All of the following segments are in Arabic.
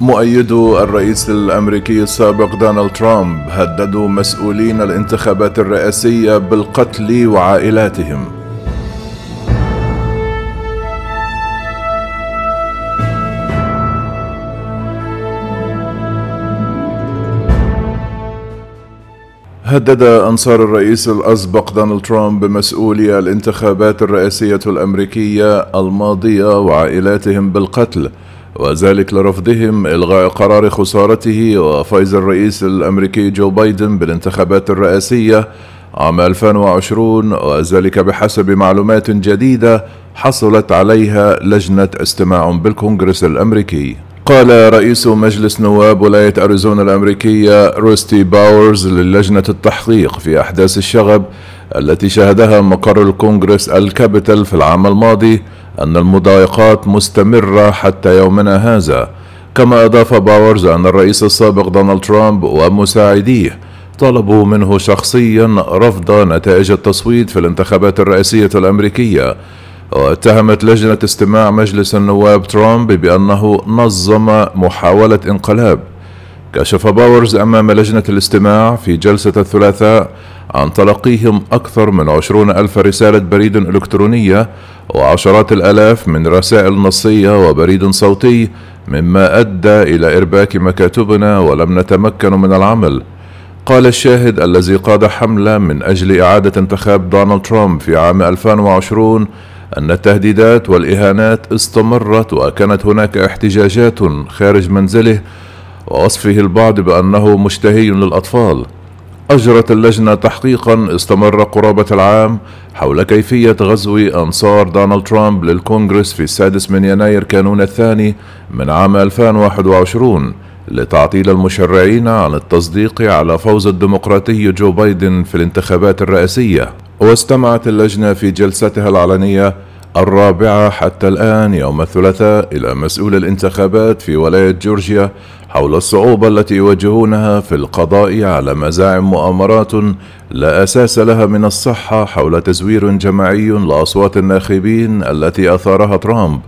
مؤيدو الرئيس الأمريكي السابق دونالد ترامب هددوا مسؤولين الانتخابات الرئاسية بالقتل وعائلاتهم. هدد أنصار الرئيس الأسبق دونالد ترامب بمسؤولي الانتخابات الرئاسية الأمريكية الماضية وعائلاتهم بالقتل. وذلك لرفضهم إلغاء قرار خسارته وفوز الرئيس الأمريكي جو بايدن بالانتخابات الرئاسية عام 2020 وذلك بحسب معلومات جديدة حصلت عليها لجنة استماع بالكونغرس الأمريكي. قال رئيس مجلس نواب ولاية أريزونا الأمريكية روستي باورز للجنة التحقيق في أحداث الشغب التي شهدها مقر الكونغرس الكابيتال في العام الماضي أن المضايقات مستمرة حتى يومنا هذا كما أضاف باورز أن الرئيس السابق دونالد ترامب ومساعديه طلبوا منه شخصيا رفض نتائج التصويت في الانتخابات الرئاسية الأمريكية. واتهمت لجنة استماع مجلس النواب ترامب بأنه نظم محاولة انقلاب. كشف باورز أمام لجنة الاستماع في جلسة الثلاثاء عن تلقيهم أكثر من عشرون ألف رسالة بريد إلكترونية وعشرات الآلاف من رسائل نصية وبريد صوتي مما أدى إلى إرباك مكاتبنا ولم نتمكن من العمل. قال الشاهد الذي قاد حملة من أجل إعادة انتخاب دونالد ترامب في عام 2020 أن التهديدات والإهانات استمرت وكانت هناك احتجاجات خارج منزله ووصفه البعض بأنه مشتهي للأطفال. أجرت اللجنة تحقيقا استمر قرابة العام حول كيفية غزو أنصار دونالد ترامب للكونغرس في السادس من يناير كانون الثاني من عام 2021 لتعطيل المشرعين عن التصديق على فوز الديمقراطي جو بايدن في الانتخابات الرئاسية. واستمعت اللجنة في جلستها العلنية الرابعة حتى الآن يوم الثلاثاء إلى مسؤول الانتخابات في ولاية جورجيا حول الصعوبة التي يواجهونها في القضاء على مزاعم مؤامرات لا أساس لها من الصحة حول تزوير جماعي لأصوات الناخبين التي أثارها ترامب.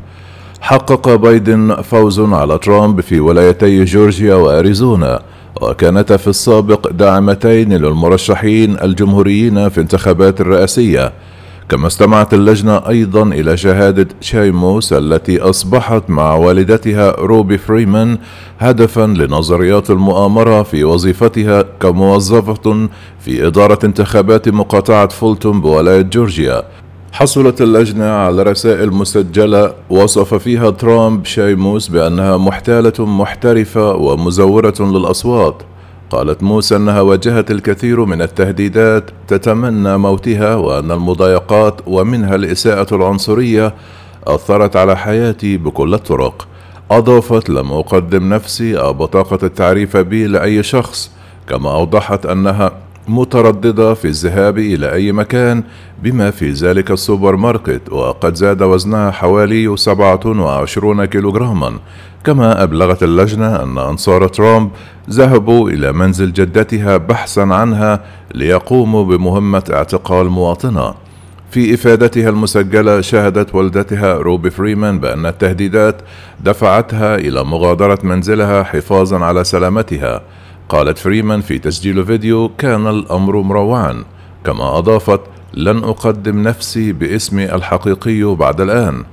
حقق بايدن فوز على ترامب في ولايتي جورجيا وأريزونا وكانتا في السابق داعمتين للمرشحين الجمهوريين في انتخابات الرئاسيه كما استمعت اللجنة أيضا إلى شهادة شايموس التي أصبحت مع والدتها روبي فريمان هدفا لنظريات المؤامرة في وظيفتها كموظفة في إدارة انتخابات مقاطعة فولتون بولاية جورجيا. حصلت اللجنة على رسائل مسجلة وصف فيها ترامب شايموس بأنها محتالة محترفة ومزورة للأصوات. قالت موسى أنها واجهت الكثير من التهديدات تتمنى موتها وأن المضايقات ومنها الإساءة العنصرية أثرت على حياتي بكل الطرق. أضافت لم أقدم نفسي أو بطاقه التعريف بي لأي شخص كما أوضحت أنها مترددة في الذهاب إلى أي مكان بما في ذلك السوبر ماركت وقد زاد وزنها حوالي 27 كيلوغراما. كما أبلغت اللجنة أن أنصار ترامب ذهبوا إلى منزل جدتها بحثا عنها ليقوموا بمهمة اعتقال مواطنة. في إفادتها المسجلة شهدت والدتها روبي فريمان بأن التهديدات دفعتها إلى مغادرة منزلها حفاظا على سلامتها. قالت فريمان في تسجيل فيديو كان الأمر مروعا كما أضافت لن أقدم نفسي باسمي الحقيقي بعد الآن.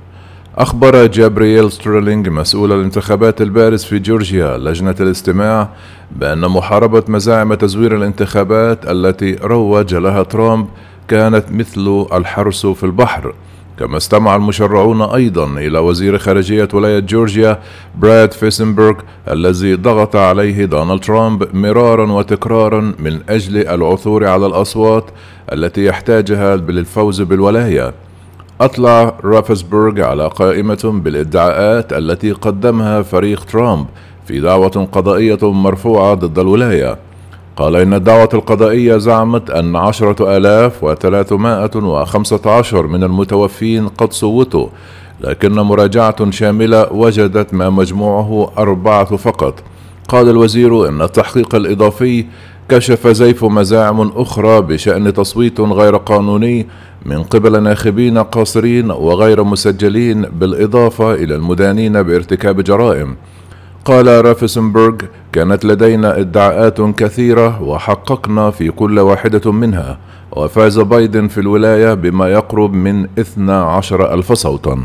أخبر جابرييل سترلينج مسؤول الانتخابات البارز في جورجيا لجنة الاستماع بأن محاربة مزاعم تزوير الانتخابات التي روج لها ترامب كانت مثل الحرث في البحر. كما استمع المشرعون أيضا إلى وزير خارجية ولاية جورجيا براد فيسنبرغ الذي ضغط عليه دونالد ترامب مرارا وتكرارا من أجل العثور على الأصوات التي يحتاجها للفوز بالولاية. أطلع رافسبرغ على قائمة بالإدعاءات التي قدمها فريق ترامب في دعوة قضائية مرفوعة ضد الولاية. قال إن الدعوة القضائية زعمت أن عشرة آلاف وثلاثمائة وخمسة عشر من المتوفين قد صوتوا لكن مراجعة شاملة وجدت ما مجموعه أربعة فقط. قال الوزير إن التحقيق الإضافي كشف زيف مزاعم أخرى بشأن تصويت غير قانوني من قبل ناخبين قاصرين وغير مسجلين بالإضافة إلى المدانين بارتكاب جرائم. قال رافسنبرغ كانت لدينا ادعاءات كثيرة وحققنا في كل واحدة منها وفاز بايدن في الولاية بما يقرب من 12 ألف صوتا.